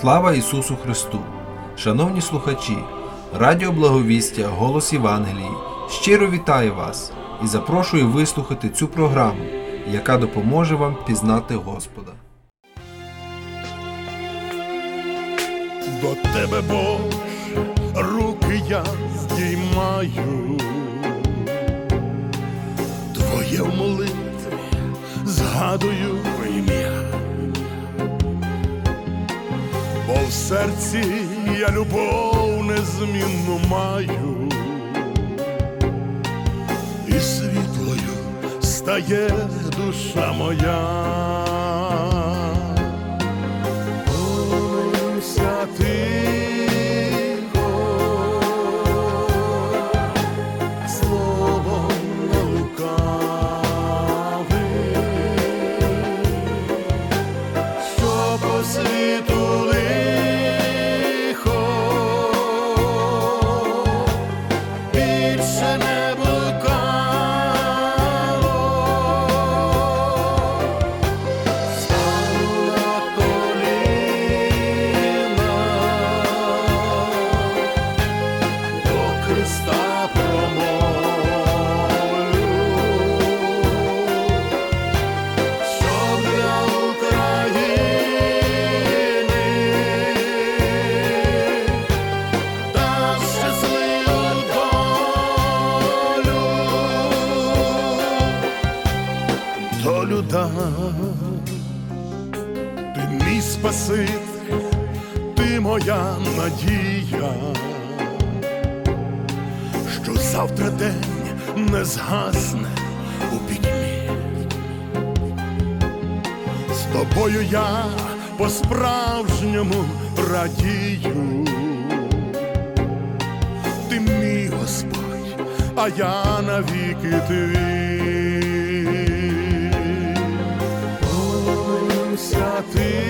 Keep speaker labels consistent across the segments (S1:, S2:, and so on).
S1: Слава Ісусу Христу! Шановні слухачі, Радіо Благовістя, Голос Євангелії щиро вітаю вас і запрошую вислухати цю програму, яка допоможе вам пізнати Господа.
S2: До тебе, Боже, руки я здіймаю, Твоє в молитві згадую бо в серці я любов незмінну маю, і світлою стає душа моя. помився тихо, більше не моя надія, що завтра день не згасне у пітьмі. З тобою я по-справжньому радію. Ти мій Господь, а я навіки твій. Помилуйся тихо,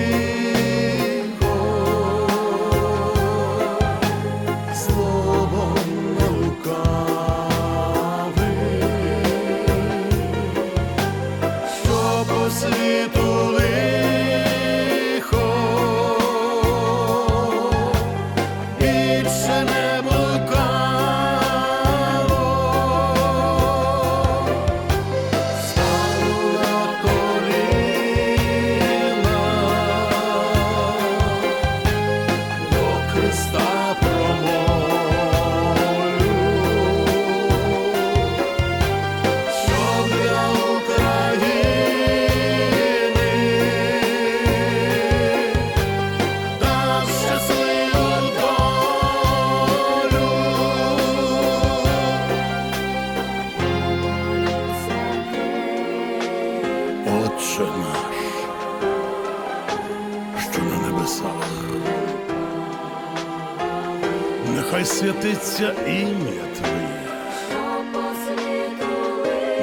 S2: святиться ім'я Твоє,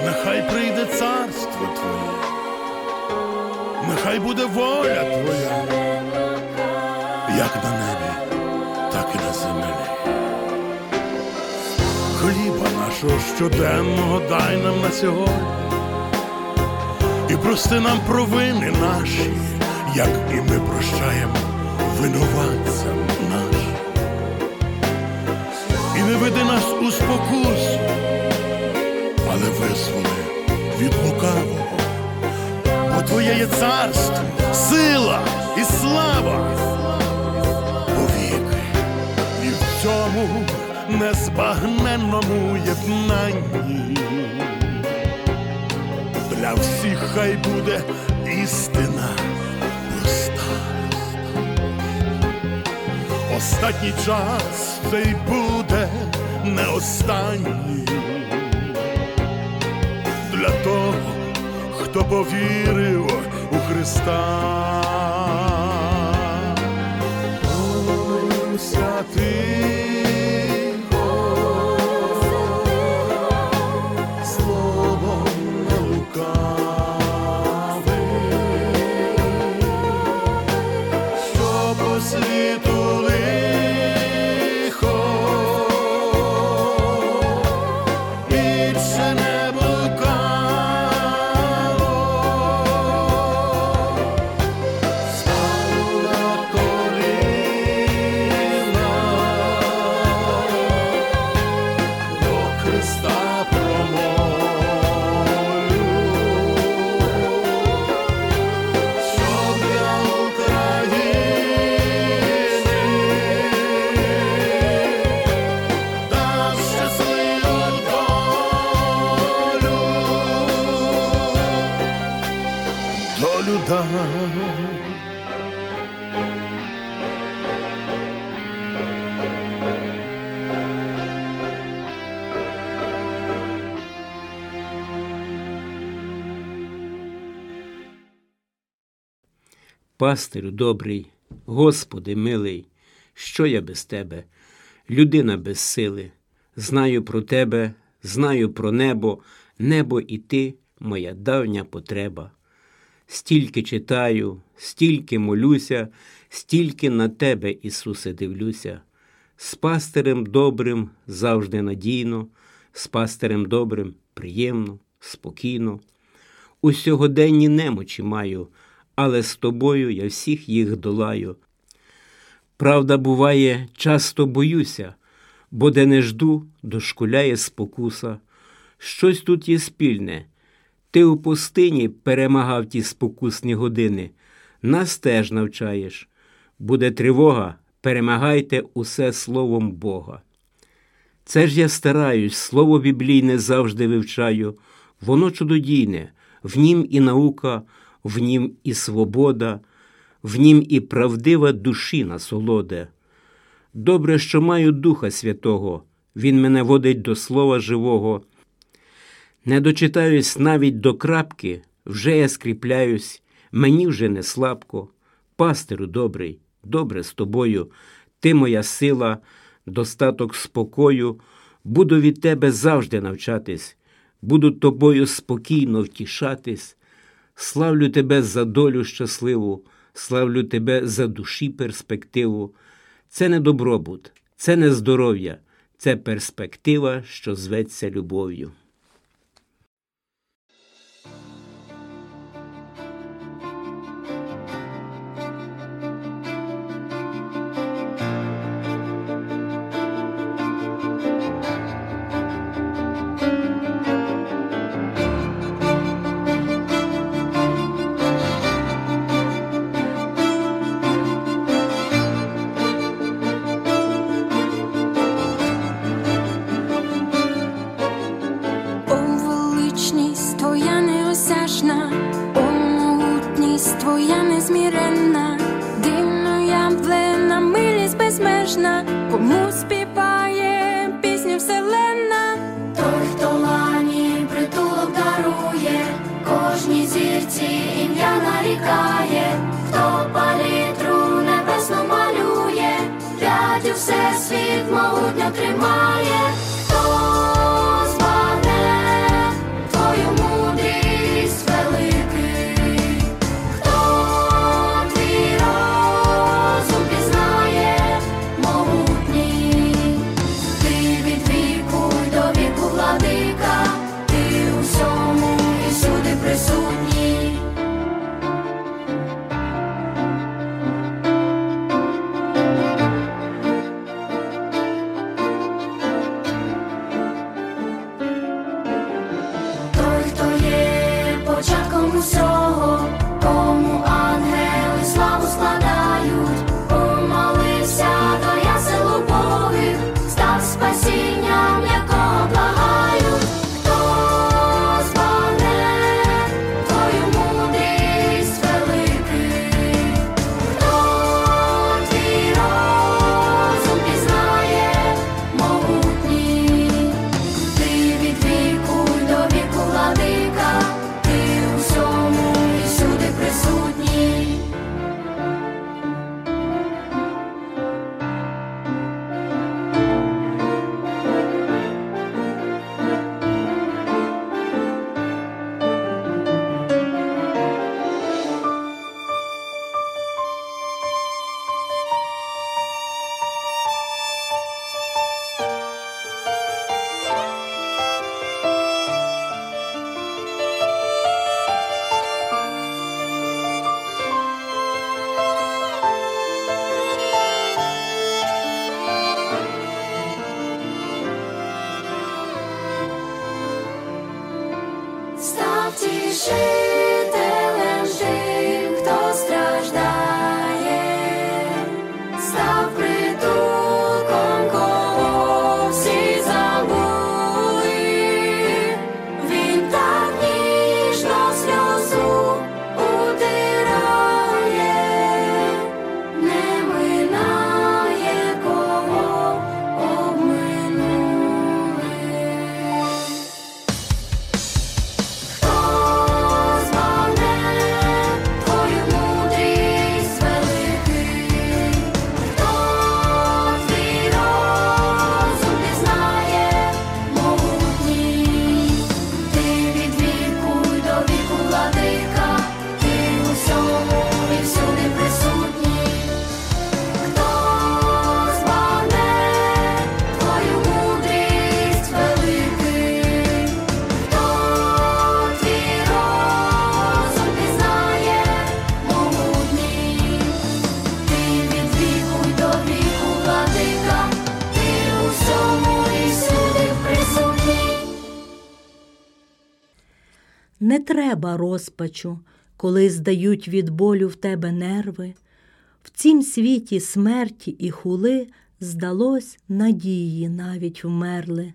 S2: нехай прийде царство Твоє, нехай буде воля Твоя, як на небі, так і на землі. Хліба нашого щоденного дай нам на сьогодні і прости нам провини наші, як і ми прощаємо винуватцям нашим. Не веди нас у спокусу, але визволи від лукавого, бо Твоє є царство, сила і слава повіки, і в цьому незбагненному єднанні. Для всіх хай буде істина проста. Останній час цей буде не останній для того, хто повірив у Христа. Помилуйся по світу
S3: Пастирю добрий, Господи милий, що я без тебе, людина без сили. Знаю про тебе, знаю про небо, небо і ти, моя давня потреба. Стільки читаю, стільки молюся, стільки на тебе, Ісусе, дивлюся. З пастирем добрим завжди надійно, з пастирем добрим приємно, спокійно. У сьогоденні немочі маю, але з тобою я всіх їх долаю. Правда, буває, часто боюся, бо де не жду, дошкуляє спокуса. Щось тут є спільне. Ти у пустині перемагав ті спокусні години, нас теж навчаєш. Буде тривога, перемагайте усе словом Бога. Це ж я стараюсь, слово біблійне завжди вивчаю, воно чудодійне, в нім і наука, в нім і свобода, в нім і правдива душі насолода. Добре, що маю Духа Святого, Він мене водить до Слова живого. Не дочитаюсь навіть до крапки, вже я скріпляюсь, мені вже не слабко. Пастиру добрий, добре з тобою, ти моя сила, достаток спокою, буду від тебе завжди навчатись, буду тобою спокійно втішатись. Славлю тебе за долю щасливу, славлю тебе за душі перспективу. Це не добробут, це не здоров'я, це перспектива, що зветься любов'ю.
S4: Не розпачу, коли здають від болю в тебе нерви. В цім світі смерті і хули, здалось, надії навіть вмерли.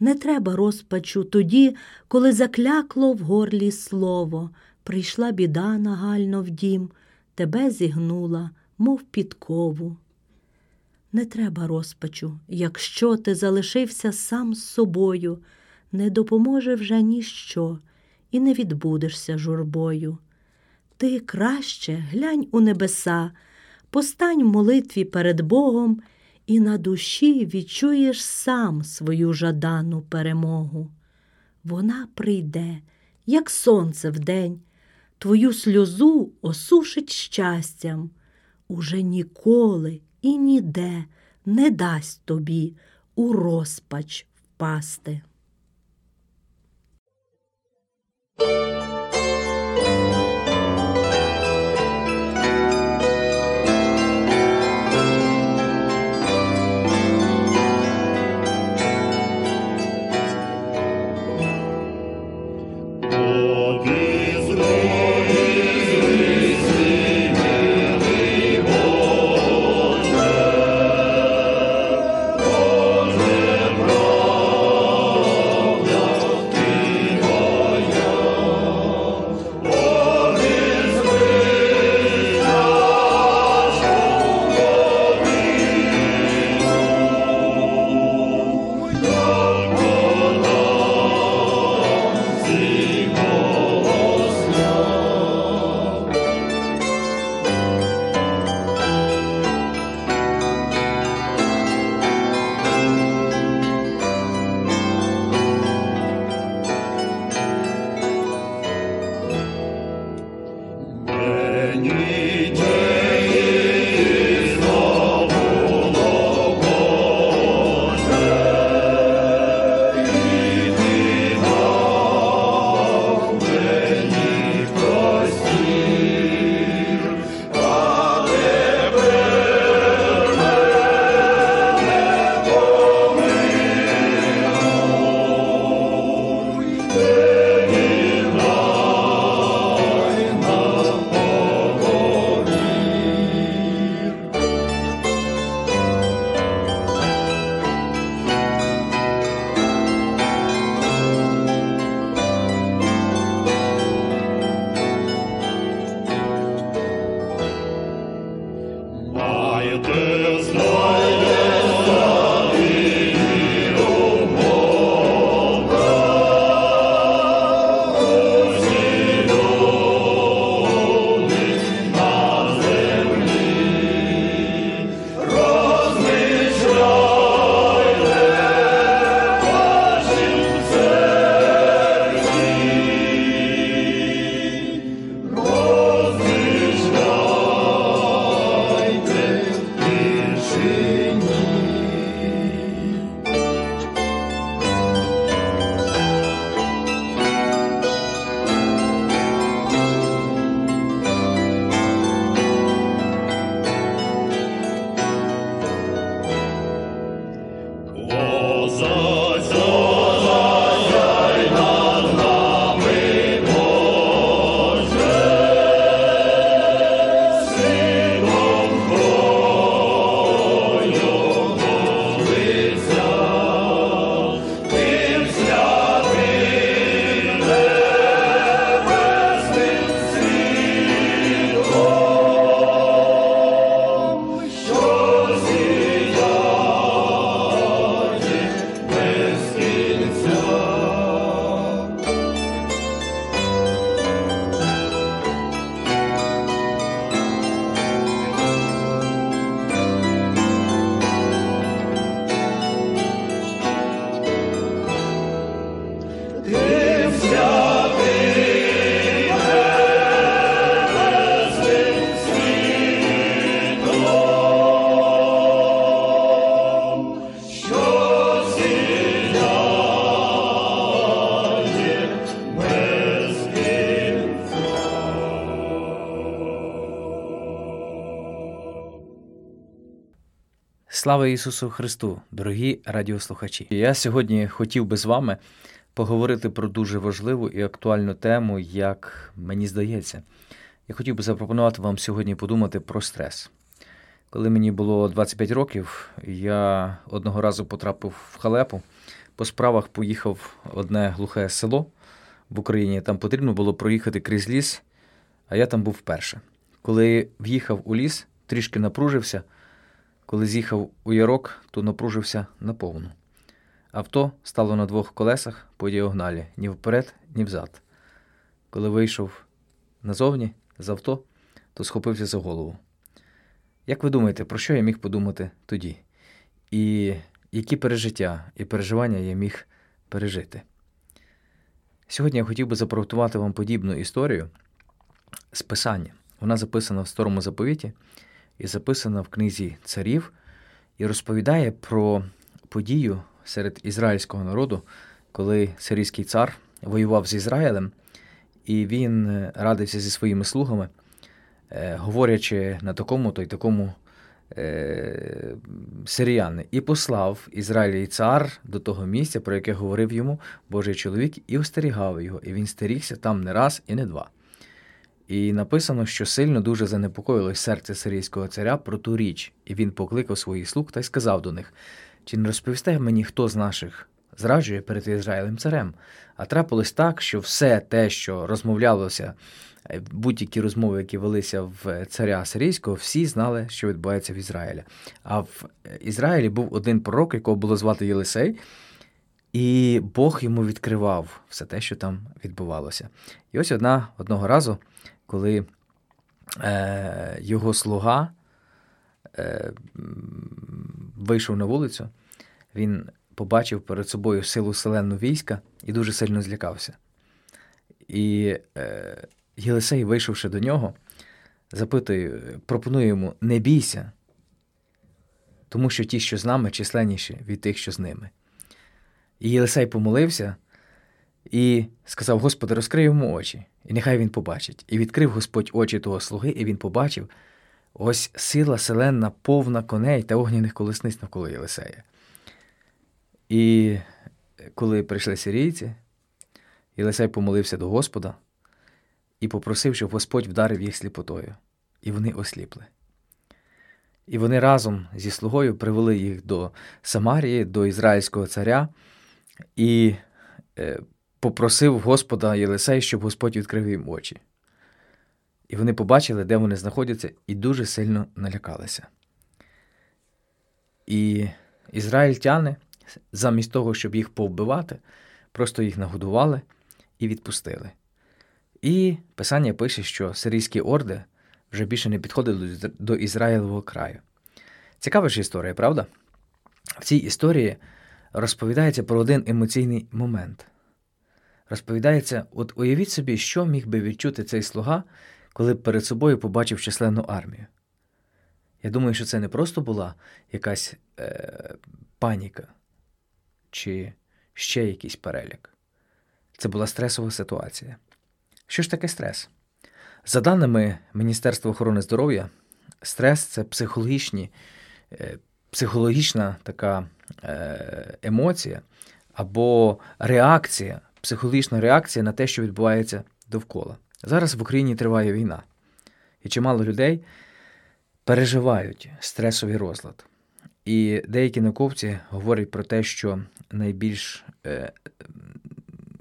S4: Не треба розпачу тоді, коли заклякло в горлі слово, прийшла біда нагально в дім, тебе зігнула, мов підкову. Не треба розпачу, якщо ти залишився сам з собою, не допоможе вже ніщо, і не відбудешся журбою. Ти краще глянь у небеса, постань в молитві перед Богом, і на душі відчуєш сам свою жадану перемогу. Вона прийде, як сонце вдень, твою сльозу осушить щастям, уже ніколи і ніде не дасть тобі у розпач впасти. Thank you.
S5: Слава Ісусу Христу, дорогі радіослухачі! Я сьогодні хотів би з вами поговорити про дуже важливу і актуальну тему, як мені здається. Я хотів би запропонувати вам сьогодні подумати про стрес. Коли мені було 25 років, я одного разу потрапив в халепу. По справах поїхав в одне глухе село в Україні. Там потрібно було проїхати крізь ліс, а я там був вперше. Коли в'їхав у ліс, трішки напружився. Коли з'їхав у ярок, то напружився наповну. Авто стало на двох колесах по діагоналі, ні вперед, ні взад. Коли вийшов назовні з авто, то схопився за голову. Як ви думаєте, про що я міг подумати тоді? І які пережиття і переживання я міг пережити? Сьогодні я хотів би запроготувати вам подібну історію з писання. Вона записана в старому заповіті і записана в книзі царів, і розповідає про подію серед ізраїльського народу, коли сирійський цар воював з Ізраїлем, і він е, радився зі своїми слугами, е, говорячи на такому то й такому е, сиріяни, і послав Ізраїль цар до того місця, про яке говорив йому Божий чоловік, і остерігав його. І він стерігся там не раз і не два. І написано, що сильно дуже занепокоїлось серце сирійського царя про ту річ, і він покликав своїх слуг та й сказав до них: Чи не розповісте мені, хто з наших зраджує перед Ізраїлем царем? А трапилось так, що все те, що розмовлялося, е, будь-які розмови, які велися в царя сирійського, всі знали, що відбувається в Ізраїлі. А в Ізраїлі був один пророк, якого було звати Єлисей, і Бог йому відкривав все те, що там відбувалося. І ось одна одного разу, коли е, його слуга е, вийшов на вулицю, він побачив перед собою силу селену війська і дуже сильно злякався. І е, Єлисей, вийшовши до нього, запитує, пропонує йому: не бійся, тому що ті, що з нами, численніші від тих, що з ними. І Єлисей помолився і сказав: Господи, розкрий йому очі, і нехай він побачить. І відкрив Господь очі того слуги, і він побачив ось сила селенна, повна коней та огняних колесниць навколо Єлисея. І коли прийшли сирійці, Єлисей помолився до Господа і попросив, щоб Господь вдарив їх сліпотою, і вони осліпли. І вони разом зі слугою привели їх до Самарії, до ізраїльського царя, і е, попросив Господа Єлисей, щоб Господь відкрив їм очі. І вони побачили, де вони знаходяться, і дуже сильно налякалися. І ізраїльтяни, замість того, щоб їх повбивати, просто їх нагодували і відпустили. І Писання пише, що сирійські орди вже більше не підходили до Ізра- до Ізраїлевого краю. Цікава ж історія, правда? В цій історії розповідається про один емоційний момент. Розповідається, от уявіть собі, що міг би відчути цей слуга, коли б перед собою побачив численну армію. Я думаю, що це не просто була якась е, паніка чи ще якийсь переляк. Це була стресова ситуація. Що ж таке стрес? За даними Міністерства охорони здоров'я, стрес це психологічні, е, психологічна така е, емоція або реакція, психологічна реакція на те, що відбувається довкола. Зараз в Україні триває війна, і чимало людей переживають стресовий розлад. І деякі науковці говорять про те, що найбільш е,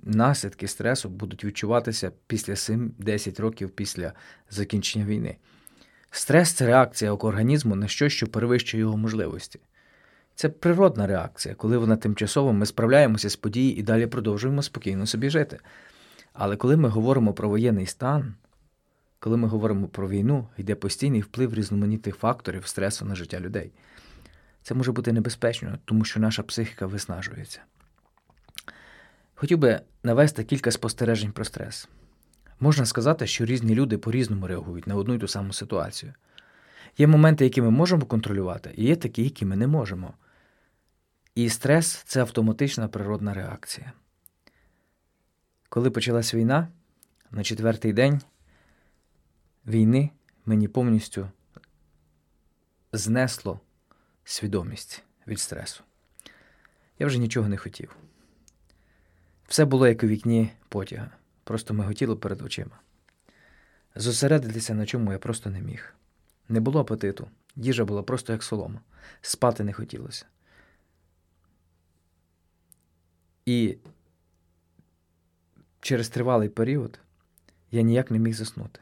S5: наслідки стресу будуть відчуватися після 7-10 років після закінчення війни. Стрес це реакція організму на щось, що перевищує його можливості. Це природна реакція, коли вона тимчасово ми справляємося з подією і далі продовжуємо спокійно собі жити. Але коли ми говоримо про воєнний стан, коли ми говоримо про війну, йде постійний вплив різноманітних факторів стресу на життя людей. Це може бути небезпечно, тому що наша психіка виснажується. Хотів би навести кілька спостережень про стрес. Можна сказати, що різні люди по-різному реагують на одну й ту саму ситуацію. Є моменти, які ми можемо контролювати, і є такі, які ми не можемо. І стрес це автоматична природна реакція. Коли почалась війна, на четвертий день війни мені повністю знесло свідомість від стресу. Я вже нічого не хотів. Все було як у вікні потяга, просто миготіло перед очима. Зосередитися на чому я просто не міг. Не було апетиту, їжа була просто як солома, спати не хотілося. І через тривалий період я ніяк не міг заснути.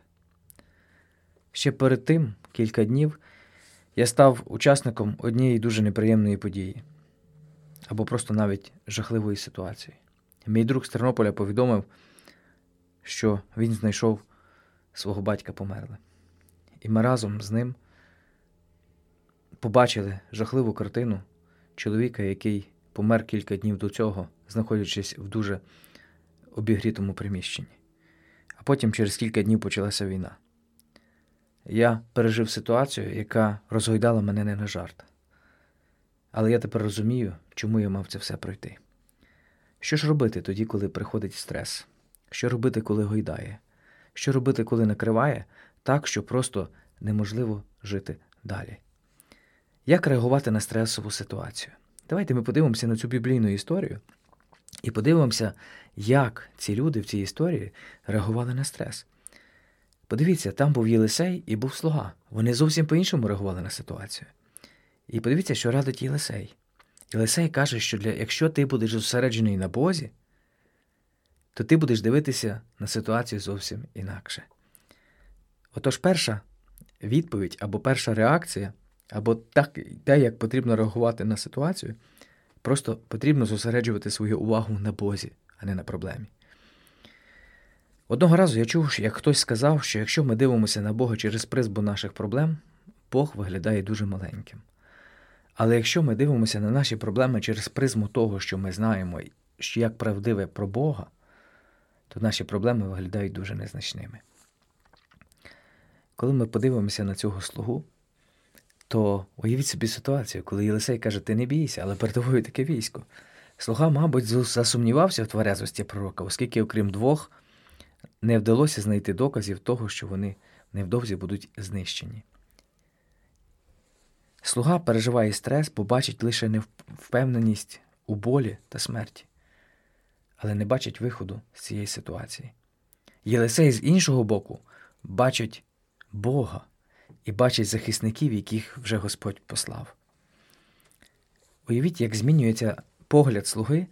S5: Ще перед тим, кілька днів, я став учасником однієї дуже неприємної події або просто навіть жахливої ситуації. Мій друг з Тернополя повідомив, що він знайшов свого батька померлим. І ми разом з ним побачили жахливу картину чоловіка, який помер кілька днів до цього, знаходячись в дуже обігрітому приміщенні. А потім через кілька днів почалася війна. Я пережив ситуацію, яка розгойдала мене не на жарт. Але я тепер розумію, чому я мав це все пройти. Що ж робити тоді, коли приходить стрес? Що робити, коли гойдає? Що робити, коли накриває так, що просто неможливо жити далі? Як реагувати на стресову ситуацію? Давайте ми подивимося на цю біблійну історію і подивимося, як ці люди в цій історії реагували на стрес. Подивіться, там був Єлисей і був слуга. Вони зовсім по-іншому реагували на ситуацію. І подивіться, що радить Єлисей. Єлисей каже, що для, якщо ти будеш зосереджений на Бозі, то ти будеш дивитися на ситуацію зовсім інакше. Отож, перша відповідь або перша реакція, або так, те, як потрібно реагувати на ситуацію, просто потрібно зосереджувати свою увагу на Бозі, а не на проблемі. Одного разу я чув, як хтось сказав, що якщо ми дивимося на Бога через призму наших проблем, Бог виглядає дуже маленьким. Але якщо ми дивимося на наші проблеми через призму того, що ми знаємо, що як правдиве про Бога, то наші проблеми виглядають дуже незначними. Коли ми подивимося на цього слугу, то уявіть собі ситуацію, коли Єлисей каже, ти не бійся, але перед тобою таке військо. Слуга, мабуть, засумнівався в тверезості пророка, оскільки, окрім двох, не вдалося знайти доказів того, що вони невдовзі будуть знищені. Слуга переживає стрес, бо бачить лише невпевненість у болі та смерті, але не бачить виходу з цієї ситуації. Єлисей з іншого боку бачить Бога і бачить захисників, яких вже Господь послав. Уявіть, як змінюється погляд слуги,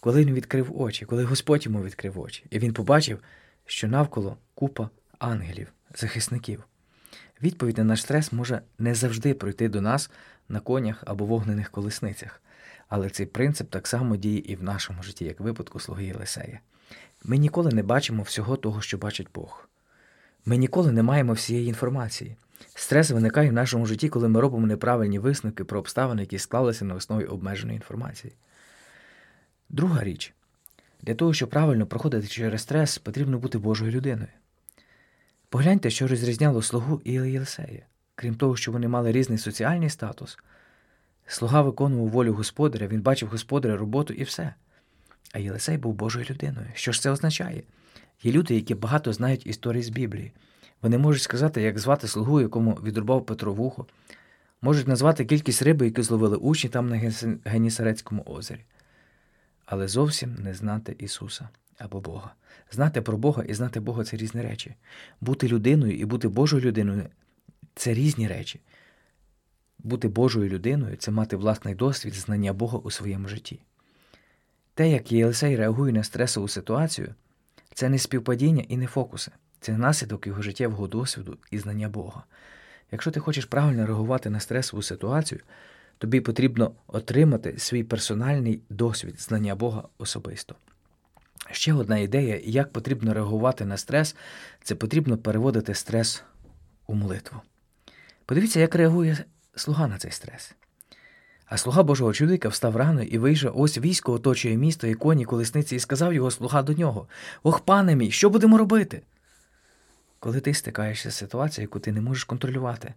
S5: коли він відкрив очі, коли Господь йому відкрив очі, і він побачив, що навколо купа ангелів, захисників. Відповідь на наш стрес може не завжди пройти до нас на конях або вогнених колесницях, але цей принцип так само діє і в нашому житті, як в випадку слуги Єлисея. Ми ніколи не бачимо всього того, що бачить Бог. Ми ніколи не маємо всієї інформації. Стрес виникає в нашому житті, коли ми робимо неправильні висновки про обставини, які склалися на основі обмеженої інформації. Друга річ для того, щоб правильно проходити через стрес, потрібно бути Божою людиною. Погляньте, що розрізняло слугу і Єлисея. Крім того, що вони мали різний соціальний статус, слуга виконував волю господаря, він бачив господаря роботу і все. А Єлисей був Божою людиною. Що ж це означає? Є люди, які багато знають історії з Біблії. Вони можуть сказати, як звати слугу, якому відрубав Петро вухо, можуть назвати кількість риби, які зловили учні там на Генісарецькому озері. Але зовсім не знати Ісуса або Бога. Знати про Бога і знати Бога це різні речі. Бути людиною і бути Божою людиною це різні речі. Бути Божою людиною це мати власний досвід знання Бога у своєму житті. Те, як Єлисей реагує на стресову ситуацію, це не співпадіння і не фокуси, це наслідок його життєвого досвіду і знання Бога. Якщо ти хочеш правильно реагувати на стресову ситуацію, тобі потрібно отримати свій персональний досвід знання Бога особисто. Ще одна ідея, як потрібно реагувати на стрес, це потрібно переводити стрес у молитву. Подивіться, як реагує слуга на цей стрес. А слуга Божого чоловіка встав рано і вийшов, ось військо оточує місто і коні колесниці, і сказав його слуга до нього: Ох, пане мій, що будемо робити? Коли ти стикаєшся з ситуацією, яку ти не можеш контролювати,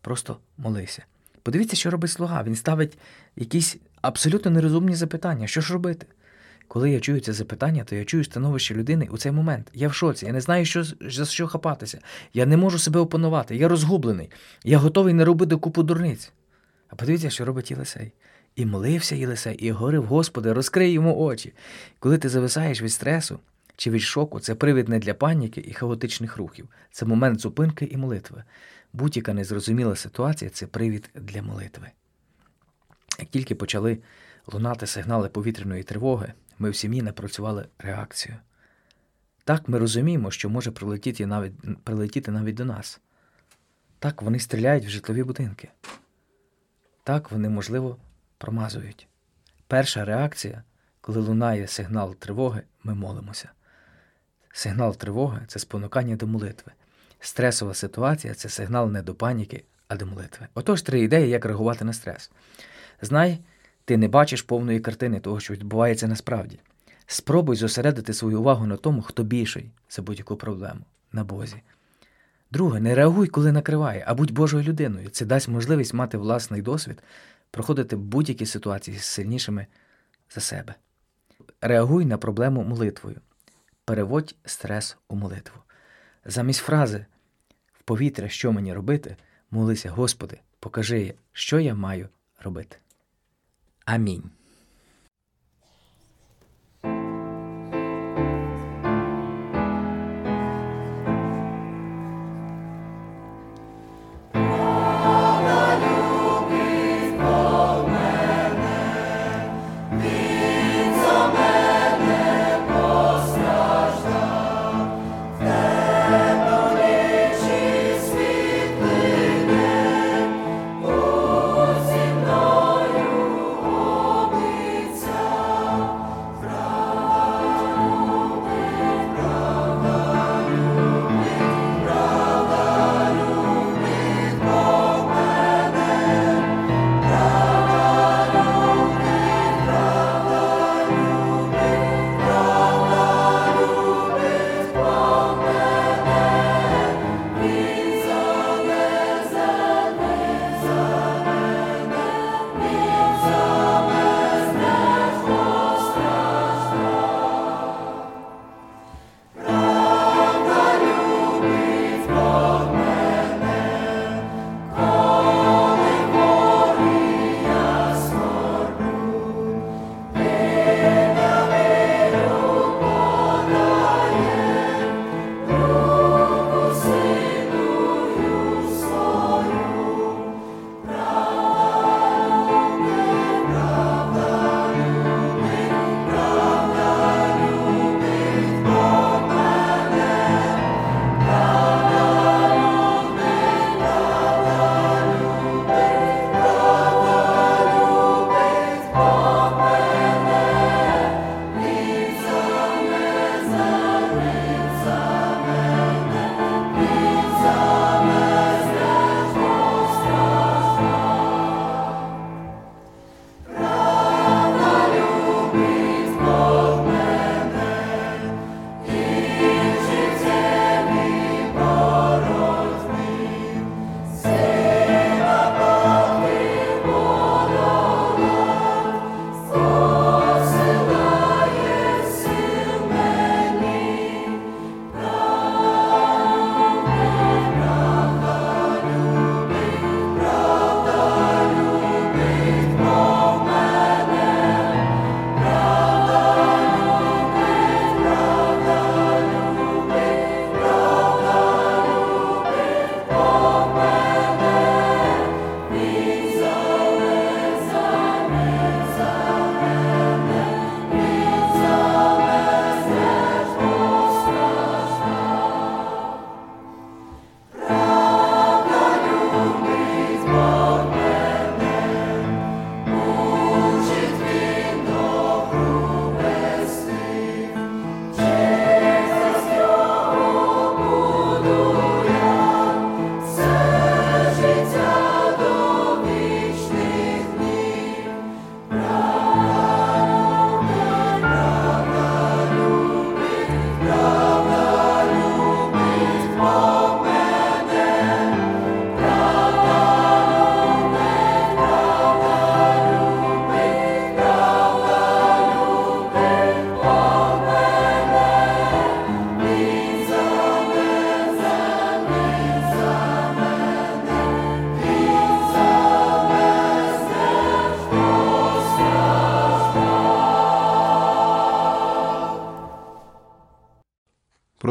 S5: просто молися. Подивіться, що робить слуга. Він ставить якісь абсолютно нерозумні запитання. Що ж робити? Коли я чую це запитання, то я чую становище людини у цей момент. Я в шоці, я не знаю, що, за що хапатися. Я не можу себе опанувати, я розгублений, я готовий не робити купу дурниць. А подивіться, що робить Єлисей. І молився Єлисей, і говорив, Господи, розкрий йому очі. Коли ти зависаєш від стресу чи від шоку, це привід не для паніки і хаотичних рухів. Це момент зупинки і молитви. Будь-яка незрозуміла ситуація це привід для молитви. Як тільки почали лунати сигнали повітряної тривоги, ми в сім'ї напрацювали реакцію. Так ми розуміємо, що може прилетіти навіть, прилетіти навіть до нас. Так вони стріляють в житлові будинки. Так вони, можливо, промазують. Перша реакція, коли лунає сигнал тривоги, ми молимося. Сигнал тривоги це спонукання до молитви. Стресова ситуація це сигнал не до паніки, а до молитви. Отож, три ідеї, як реагувати на стрес. Знай, ти не бачиш повної картини того, що відбувається насправді. Спробуй зосередити свою увагу на тому, хто більший за будь-яку проблему на Бозі. Друге, не реагуй, коли накриває, а будь Божою людиною. Це дасть можливість мати власний досвід, проходити будь-які ситуації з сильнішими за себе. Реагуй на проблему молитвою. Переводь стрес у молитву. Замість фрази в повітря, що мені робити, молися, Господи, покажи, що я маю робити. Амінь.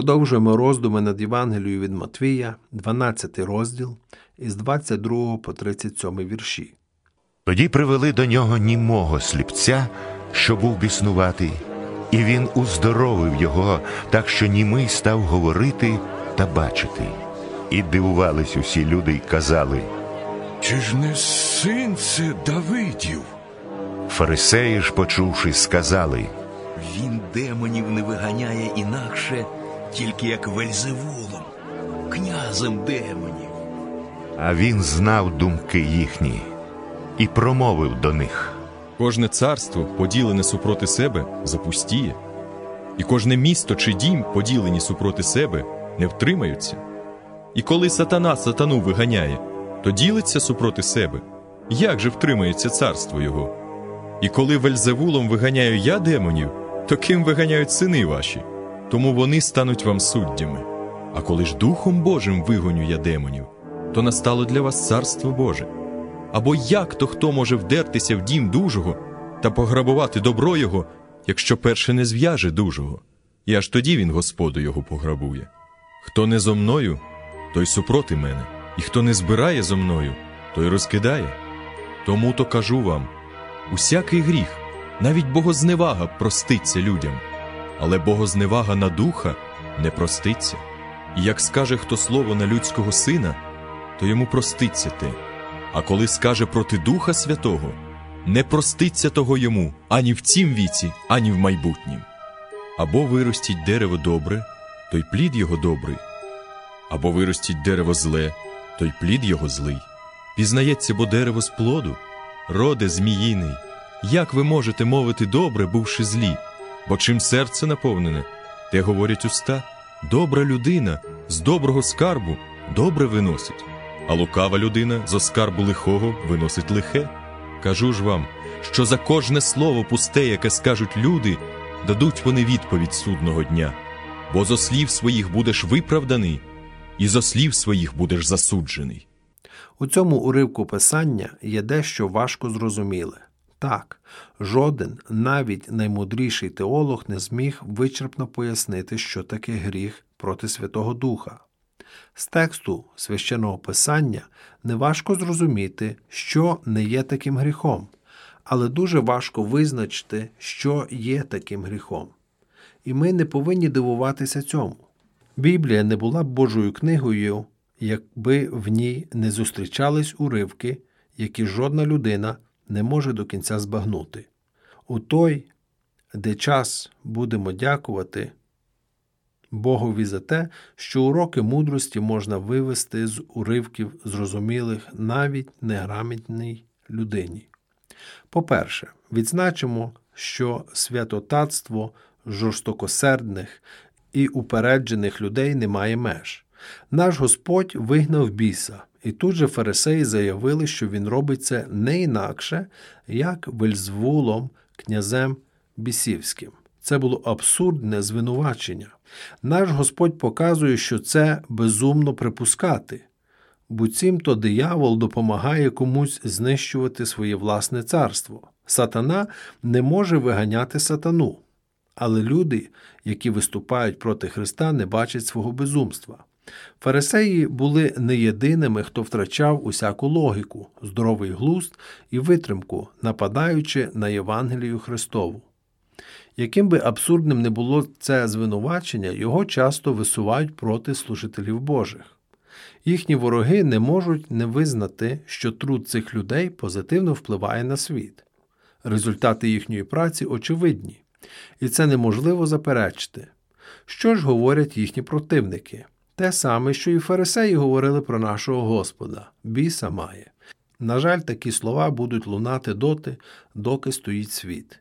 S1: Продовжуємо роздуми над Євангелією від Матвія, 12 розділ, із 22 по 37 вірші.
S6: Тоді привели до нього німого сліпця, що був біснуватий, і він уздоровив його, так що німий став говорити та бачити. І дивувались усі люди й казали.
S2: Чи ж не син це Давидів?
S6: Фарисеї ж, почувши, сказали.
S7: Він демонів не виганяє інакше, тільки як Вельзевулом, князем демонів.
S6: А він знав думки їхні і промовив до них.
S8: Кожне царство, поділене супроти себе, запустіє, і кожне місто чи дім, поділені супроти себе, не втримаються. І коли сатана сатану виганяє, то ділиться супроти себе. Як же втримається царство його? І коли Вельзевулом виганяю я демонів, то ким виганяють сини ваші? Тому вони стануть вам суддями. А коли ж Духом Божим вигоню я демонів, то настало для вас царство Боже. Або як то хто може вдертися в дім дужого та пограбувати добро його, якщо перше не зв'яже дужого, і аж тоді він Господу його пограбує. Хто не зо мною, той супроти мене, і хто не збирає зо мною, той розкидає. Тому то кажу вам: усякий гріх, навіть богозневага проститься людям, але богозневага на духа не проститься. І як скаже хто слово на людського сина, то йому проститься те. А коли скаже проти Духа Святого, не проститься того йому ані в цім віці, ані в майбутнім. Або виростіть дерево добре, то й плід його добрий, або виростіть дерево зле, то й плід його злий. Пізнається, бо дерево з плоду, роде зміїний. Як ви можете мовити добре, бувши злі? Бо чим серце наповнене, те говорять уста. Добра людина з доброго скарбу добре виносить, а лукава людина з оскарбу лихого виносить лихе. Кажу ж вам, що за кожне слово пусте, яке скажуть люди, дадуть вони відповідь судного дня, бо зо слів своїх будеш виправданий, і зо слів своїх будеш засуджений.
S1: У цьому уривку писання є дещо важко зрозуміле. Так, жоден, навіть наймудріший теолог не зміг вичерпно пояснити, що таке гріх проти Святого Духа. З тексту священного писання неважко зрозуміти, що не є таким гріхом, але дуже важко визначити, що є таким гріхом. І ми не повинні дивуватися цьому. Біблія не була б Божою книгою, якби в ній не зустрічались уривки, які жодна людина не може до кінця збагнути. У той, де час будемо дякувати Богові за те, що уроки мудрості можна вивести з уривків зрозумілих навіть неграмотній людині. По-перше, відзначимо, що святотатство жорстокосердних і упереджених людей немає меж. Наш Господь вигнав біса, і тут же фарисеї заявили, що він робить це не інакше, як Вельзвулом, князем бісівським. Це було абсурдне звинувачення. Наш Господь показує, що це безумно припускати. Буцімто диявол допомагає комусь знищувати своє власне царство. Сатана не може виганяти сатану. Але люди, які виступають проти Христа, не бачать свого безумства. Фарисеї були не єдиними, хто втрачав усяку логіку, здоровий глузд і витримку, нападаючи на Євангелію Христову. Яким би абсурдним не було це звинувачення, його часто висувають проти служителів Божих. Їхні вороги не можуть не визнати, що труд цих людей позитивно впливає на світ. Результати їхньої праці очевидні, і це неможливо заперечити. Що ж говорять їхні противники? Те саме, що і фарисеї говорили про нашого Господа біса має. На жаль, такі слова будуть лунати доти, доки стоїть світ.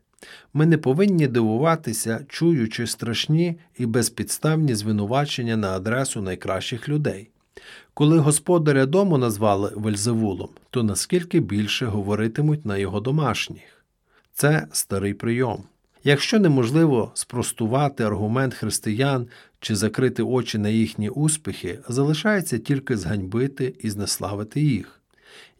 S1: Ми не повинні дивуватися, чуючи страшні і безпідставні звинувачення на адресу найкращих людей. Коли господаря дому назвали Вельзевулом, то наскільки більше говоритимуть на його домашніх. Це старий прийом. Якщо неможливо спростувати аргумент християн чи закрити очі на їхні успіхи, залишається тільки зганьбити і знеславити їх.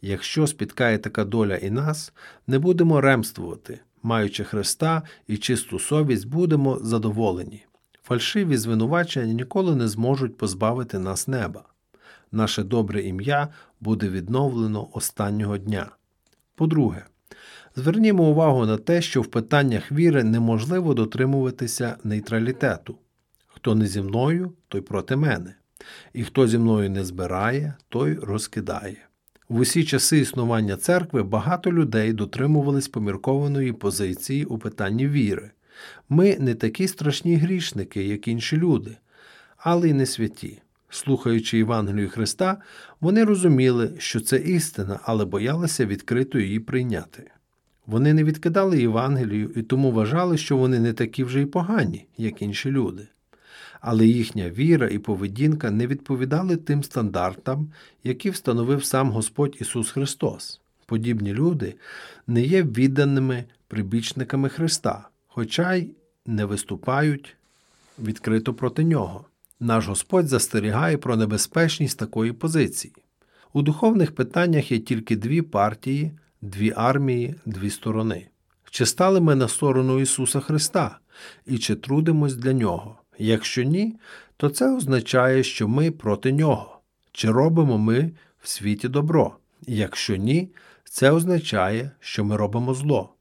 S1: Якщо спіткає така доля і нас, не будемо ремствувати, маючи Христа і чисту совість, будемо задоволені. Фальшиві звинувачення ніколи не зможуть позбавити нас неба. Наше добре ім'я буде відновлено останнього дня. По-друге, звернімо увагу на те, що в питаннях віри неможливо дотримуватися нейтралітету. Хто не зі мною, той проти мене, і хто зі мною не збирає, той розкидає. В усі часи існування церкви багато людей дотримувались поміркованої позиції у питанні віри. Ми не такі страшні грішники, як інші люди, але й не святі. Слухаючи Євангелію Христа, вони розуміли, що це істина, але боялися відкрито її прийняти. Вони не відкидали Євангелію і тому вважали, що вони не такі вже й погані, як інші люди. Але їхня віра і поведінка не відповідали тим стандартам, які встановив сам Господь Ісус Христос. Подібні люди не є відданими прибічниками Христа, хоча й не виступають відкрито проти нього. Наш Господь застерігає про небезпечність такої позиції. У духовних питаннях є тільки дві партії, дві армії, дві сторони. Чи стали ми на сторону Ісуса Христа і чи трудимось для Нього? Якщо ні, то це означає, що ми проти Нього. Чи робимо ми в світі добро? Якщо ні, це означає, що ми робимо зло.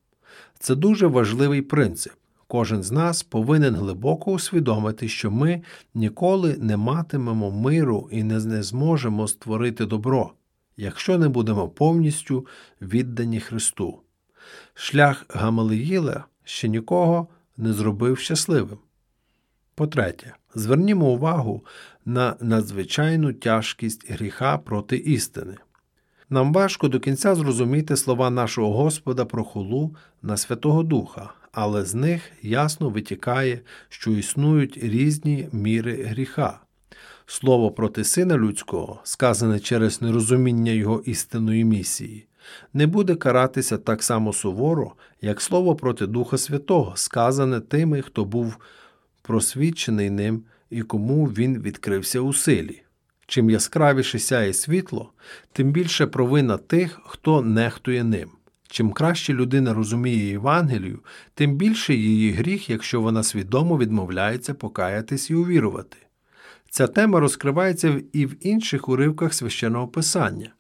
S1: Це дуже важливий принцип. Кожен з нас повинен глибоко усвідомити, що ми ніколи не матимемо миру і не, зможемо створити добро, якщо не будемо повністю віддані Христу. Шлях Гамалиїла ще нікого не зробив щасливим. По-третє, звернімо увагу на надзвичайну тяжкість гріха проти істини. Нам важко до кінця зрозуміти слова нашого Господа про хулу на Святого Духа, але з них ясно витікає, що існують різні міри гріха. Слово проти Сина Людського, сказане через нерозуміння його істинної місії, не буде каратися так само суворо, як слово проти Духа Святого, сказане тими, хто був просвідчений ним і кому він відкрився у силі. Чим яскравіше сяє світло, тим більше провина тих, хто нехтує ним. Чим краще людина розуміє Євангелію, тим більше її гріх, якщо вона свідомо відмовляється покаятись і увірувати. Ця тема розкривається і в інших уривках священного писання.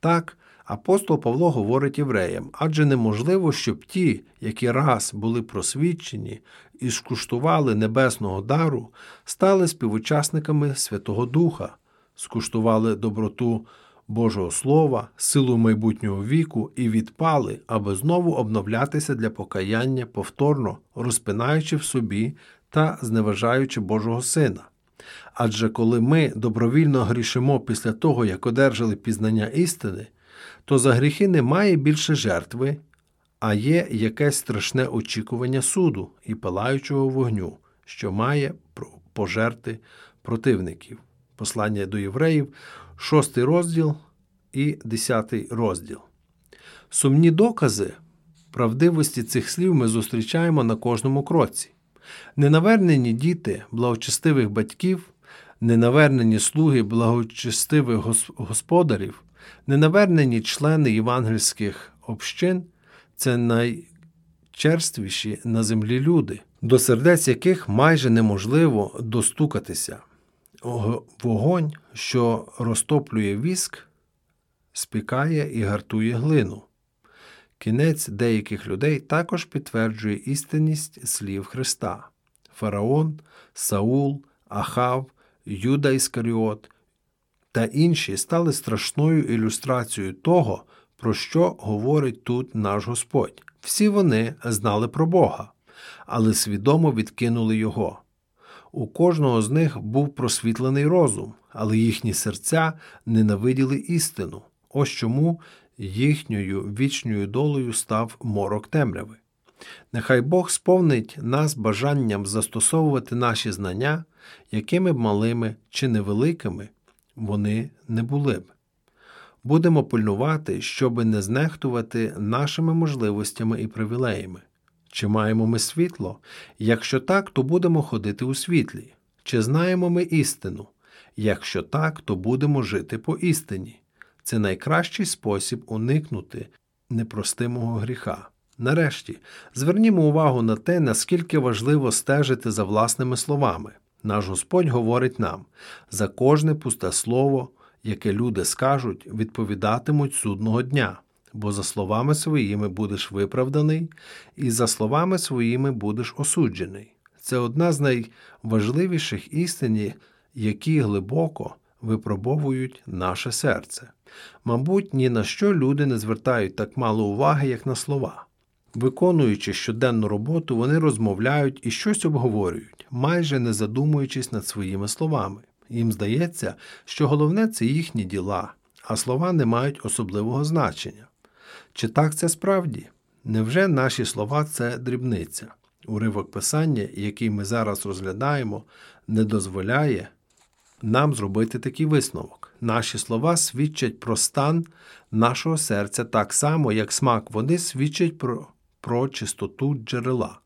S1: Так, апостол Павло говорить євреям, адже неможливо, щоб ті, які раз були просвідчені і скуштували небесного дару, стали співучасниками Святого Духа, скуштували доброту Божого Слова, силу майбутнього віку і відпали, аби знову обновлятися для покаяння повторно, розпинаючи в собі та зневажаючи Божого Сина. Адже коли ми добровільно грішимо після того, як одержали пізнання істини, то за гріхи немає більше жертви, а є якесь страшне очікування суду і палаючого вогню, що має пожерти противників. Послання до євреїв, 6 розділ і 10 розділ. Сумні докази правдивості цих слів ми зустрічаємо на кожному кроці. Ненавернені діти благочестивих батьків, ненавернені слуги благочестивих господарів, ненавернені члени євангельських общин це найчерствіші на землі люди, до сердець яких майже неможливо достукатися. Вогонь, що розтоплює віск, спікає і гартує глину. Кінець деяких людей також підтверджує істинність слів Христа. Фараон, Саул, Ахав, Юда Іскаріот та інші стали страшною ілюстрацією того, про що говорить тут наш Господь. Всі вони знали про Бога, але свідомо відкинули Його. У кожного з них був просвітлений розум, але їхні серця ненавиділи істину. Ось чому їхньою вічною долею став морок темряви. Нехай Бог сповнить нас бажанням застосовувати наші знання, якими б малими чи невеликими вони не були б. Будемо пильнувати, щоби не знехтувати нашими можливостями і привілеями. Чи маємо ми світло? Якщо так, то будемо ходити у світлі. Чи знаємо ми істину? Якщо так, то будемо жити по істині. Це найкращий спосіб уникнути непростимого гріха. Нарешті, звернімо увагу на те, наскільки важливо стежити за власними словами. Наш Господь говорить нам за кожне пусте слово, яке люди скажуть, відповідатимуть судного дня, бо за словами своїми будеш виправданий, і за словами своїми будеш осуджений. Це одна з найважливіших істин, які глибоко випробовують наше серце. Мабуть, ні на що люди не звертають так мало уваги, як на слова. Виконуючи щоденну роботу, вони розмовляють і щось обговорюють, майже не задумуючись над своїми словами. Їм здається, що головне це їхні діла, а слова не мають особливого значення. Чи так це справді? Невже наші слова це дрібниця? Уривок писання, який ми зараз розглядаємо, не дозволяє нам зробити такий висновок. Наші слова свідчать про стан нашого серця так само, як смак води свідчить про, про чистоту джерела.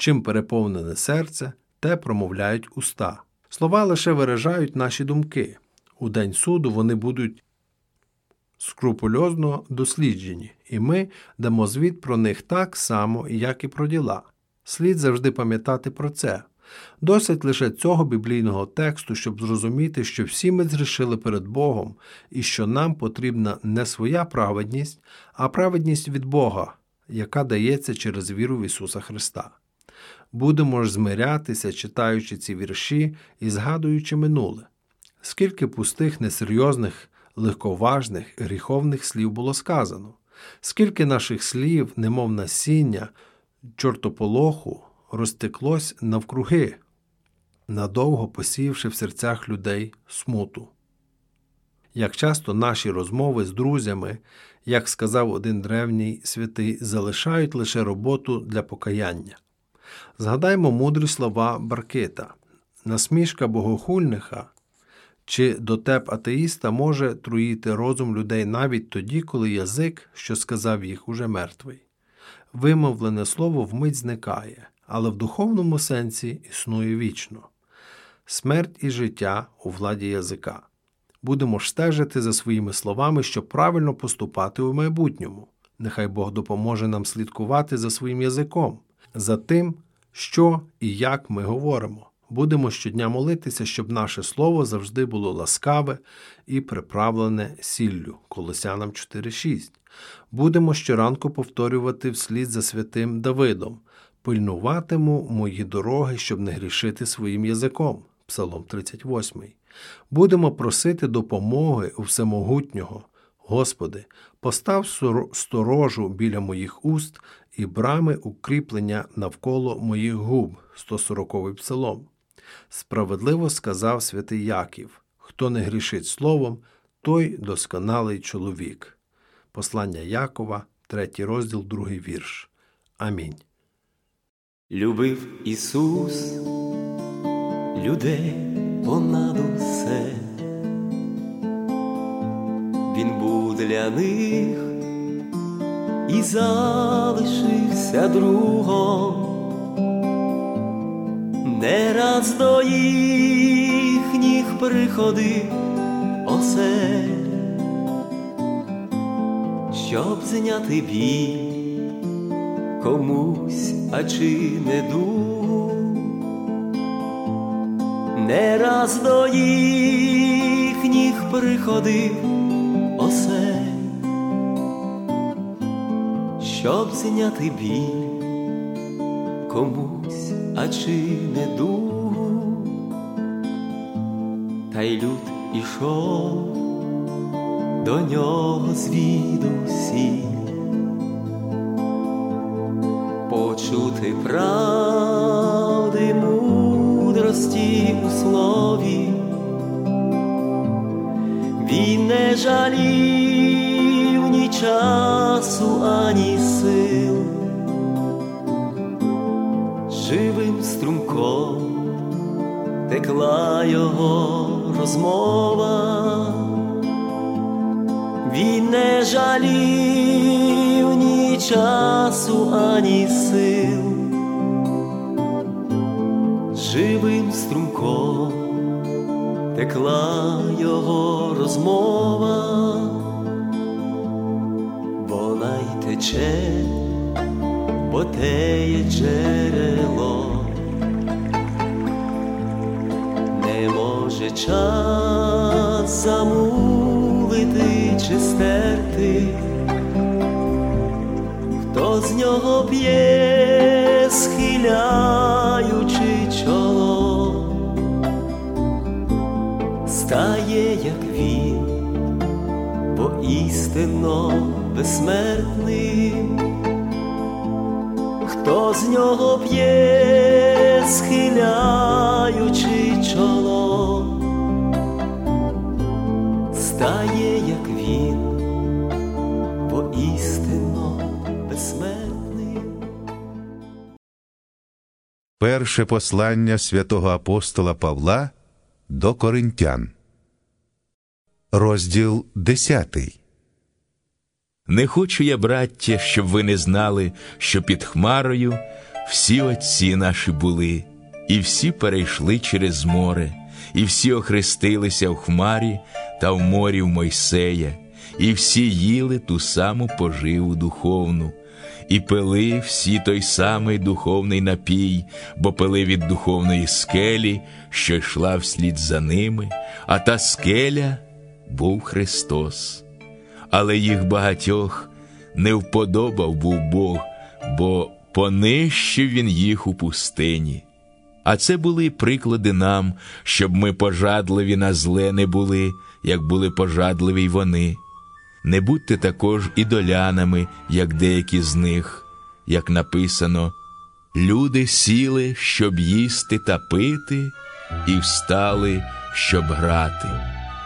S1: Чим переповнене серце, те промовляють уста. Слова лише виражають наші думки. У день суду вони будуть скрупульозно досліджені, і ми дамо звіт про них так само, як і про діла. Слід завжди пам'ятати про це. Досить лише цього біблійного тексту, щоб зрозуміти, що всі ми зрішили перед Богом і що нам потрібна не своя праведність, а праведність від Бога, яка дається через віру в Ісуса Христа. Будемо ж змирятися, читаючи ці вірші і згадуючи минуле. Скільки пустих, несерйозних, легковажних, гріховних слів було сказано, скільки наших слів, немов насіння, чортополоху, розтеклось навкруги, надовго посіявши в серцях людей смуту. Як часто наші розмови з друзями, як сказав один древній святий, залишають лише роботу для покаяння. Згадаймо мудрі слова Баркита, насмішка богохульника чи дотеп атеїста може труїти розум людей навіть тоді, коли язик, що сказав їх, уже мертвий. Вимовлене слово вмить зникає, але в духовному сенсі існує вічно. Смерть і життя у владі язика. Будемо ж стежити за своїми словами, щоб правильно поступати у майбутньому. Нехай Бог допоможе нам слідкувати за своїм язиком, за тим, що і як ми говоримо. Будемо щодня молитися, щоб наше слово завжди було ласкаве і приправлене сіллю. Колосянам 4.6. Будемо щоранку повторювати вслід за святим Давидом. Пильнуватиму мої дороги, щоб не грішити своїм язиком. Псалом 38. Будемо просити допомоги у всемогутнього. Господи, постав сторожу біля моїх уст і брами укріплення навколо моїх губ. 140 псалом. Справедливо сказав святий Яків хто не грішить словом, той досконалий чоловік. Послання Якова, 3 розділ, 2 вірш. Амінь.
S9: Любив Ісус людей понад усе. Він був для них і залишився другом. Не раз до їхніх приходив осель, щоб зняти біль комусь, а чи не дух. Не раз до їхніх приходив осель, щоб зняти біль комусь, а чи не дух, та й люд ішов до нього звідусіль, почути правди мудрості у слові, він не жалів ні часу, текла його розмова, він не жалів ні часу, ані сил, живим струмком текла його розмова, час замулити чи стерти, хто з нього п'є, схиляючи чоло, стає, як він, бо істинно безсмертним. Хто з нього п'є, схиляючи
S6: Перше послання святого апостола Павла до Коринтян. Розділ 10.
S10: Не хочу я, браття, щоб ви не знали, що під Хмарою всі отці наші були, і всі перейшли через море, і всі охрестилися в Хмарі та в морі в Мойсея, і всі їли ту саму поживу духовну, і пили всі той самий духовний напій, бо пили від духовної скелі, що йшла вслід за ними, а та скеля був Христос але їх багатьох не вподобав був Бог, бо понищив він їх у пустині. А це були приклади нам, щоб ми пожадливі на зле не були, як були пожадливі й вони. Не будьте також ідолянами, як деякі з них, як написано, люди сіли, щоб їсти та пити, і встали, щоб грати.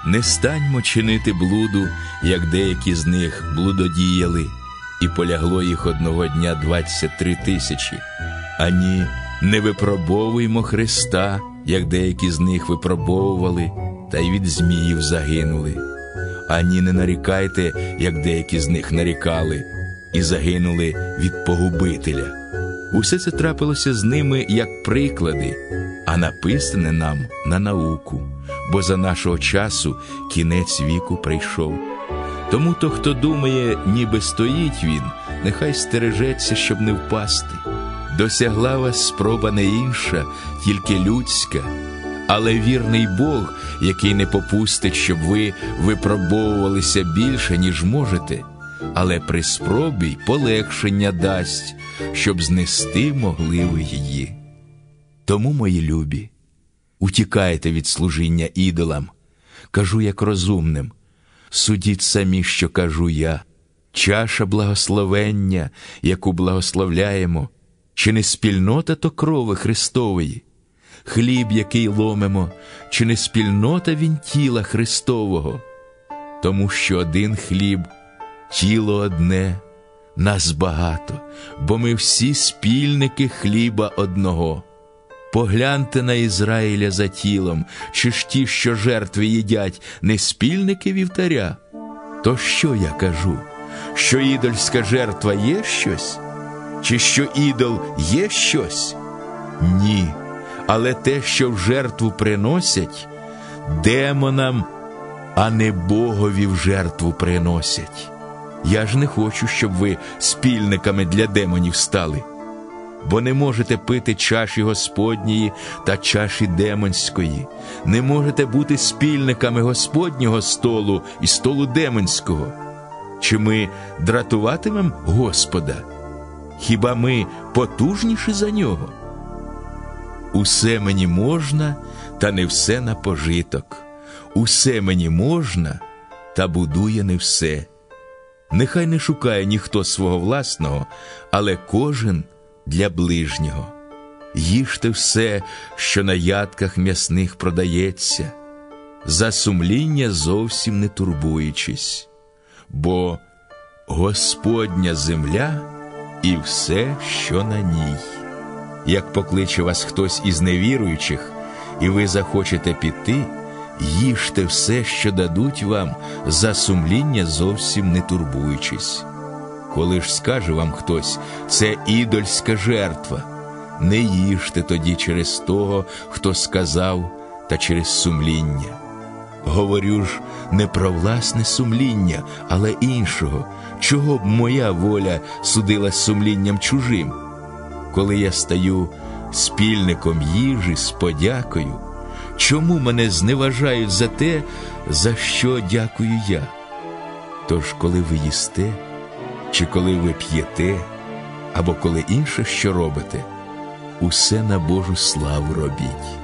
S10: Не станьмо чинити блуду, як деякі з них блудодіяли, і полягло їх одного дня двадцять три тисячі. Ані не випробовуймо Христа, як деякі з них випробовували, та й від зміїв загинули. Ані не нарікайте, як деякі з них нарікали, і загинули від погубителя. Усе це трапилося з ними як приклади, а написане нам на науку, бо за нашого часу кінець віку прийшов. Тому то, хто думає, ніби стоїть він, нехай стережеться, щоб не впасти. Досягла вас спроба не інша, тільки людська, але вірний Бог, який не попустить, щоб ви випробовувалися більше, ніж можете, але при спробі й полегшення дасть, щоб знести могли ви її. Тому, мої любі, утікайте від служіння ідолам, кажу як розумним. Судіть самі, що кажу я, чаша благословення, яку благословляємо, чи не спільнота то крови Христової, хліб, який ломимо, чи не спільнота він тіла Христового, тому що один хліб, тіло одне, нас багато, бо ми всі спільники хліба одного. Погляньте на Ізраїля за тілом, чи ж ті, що жертви їдять, не спільники вівтаря? То що я кажу? Що ідольська жертва є щось? Чи що ідол є щось? Ні. Але те, що в жертву приносять, демонам, а не Богові в жертву приносять. Я ж не хочу, щоб ви спільниками для демонів стали бо не можете пити чаші Господньої та чаші демонської, не можете бути спільниками Господнього столу і столу демонського. Чи ми дратуватимемо Господа? Хіба ми потужніші за нього? Усе мені можна, та не все на пожиток. Усе мені можна, та будує не все. Нехай не шукає ніхто свого власного, але кожен для ближнього. Їжте все, що на ядках м'ясних продається, за сумління зовсім не турбуючись, бо Господня земля і все, що на ній. Як покличе вас хтось із невіруючих, і ви захочете піти, їжте все, що дадуть вам, за сумління зовсім не турбуючись. Коли ж скаже вам хтось, це ідольська жертва, не їжте тоді через того, хто сказав, та через сумління. Говорю ж не про власне сумління, але іншого, чого б моя воля судилась сумлінням чужим. Коли я стаю спільником їжі з подякою, чому мене зневажають за те, за що дякую я? Тож, коли ви їсте, чи коли ви п'єте, або коли інше що робите, усе на Божу славу робіть.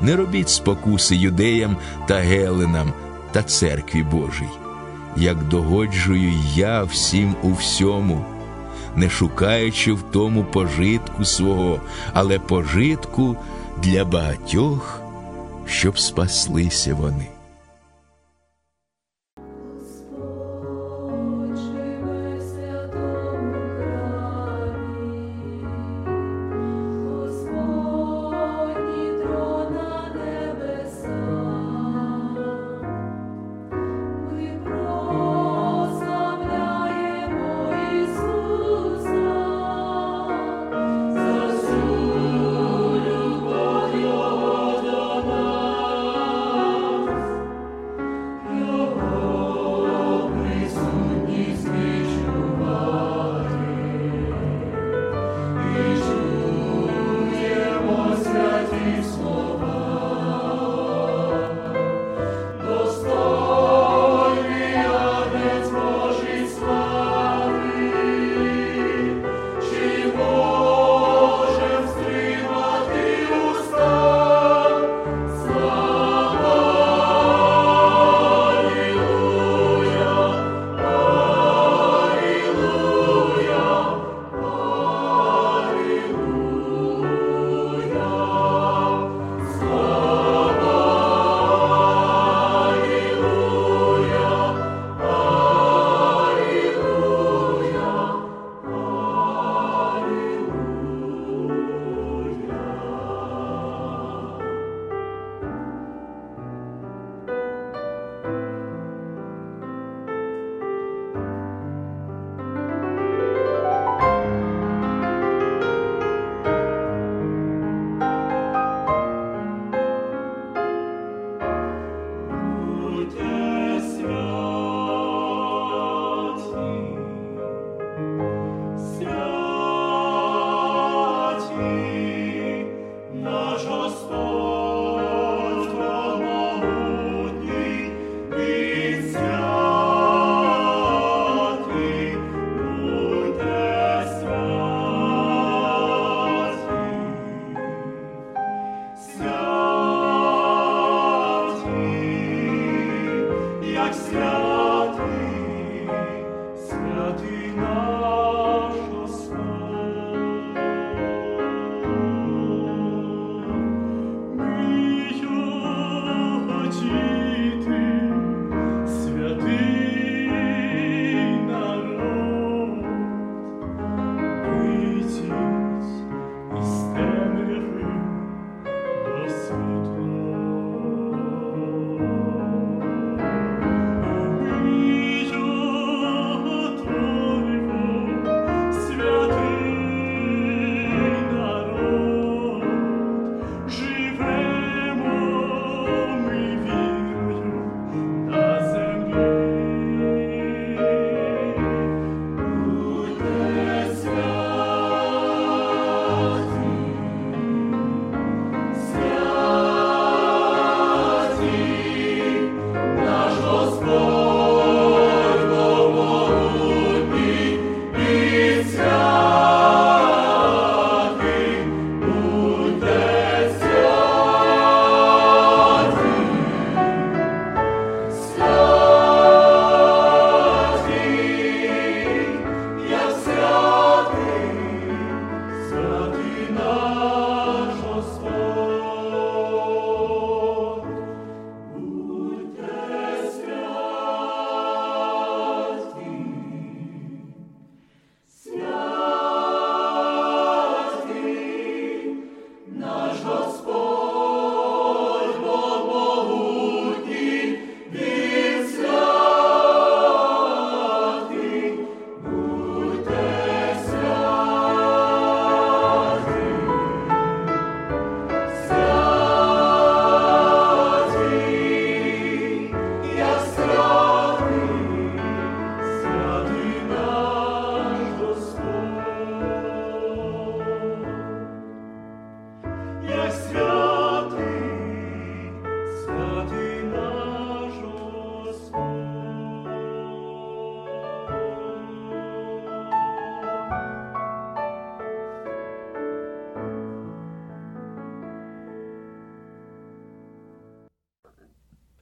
S10: Не робіть спокуси юдеям та геленам та церкві Божій, як догоджую я всім у всьому, не шукаючи в тому пожитку свого, але пожитку для багатьох, щоб спаслися вони.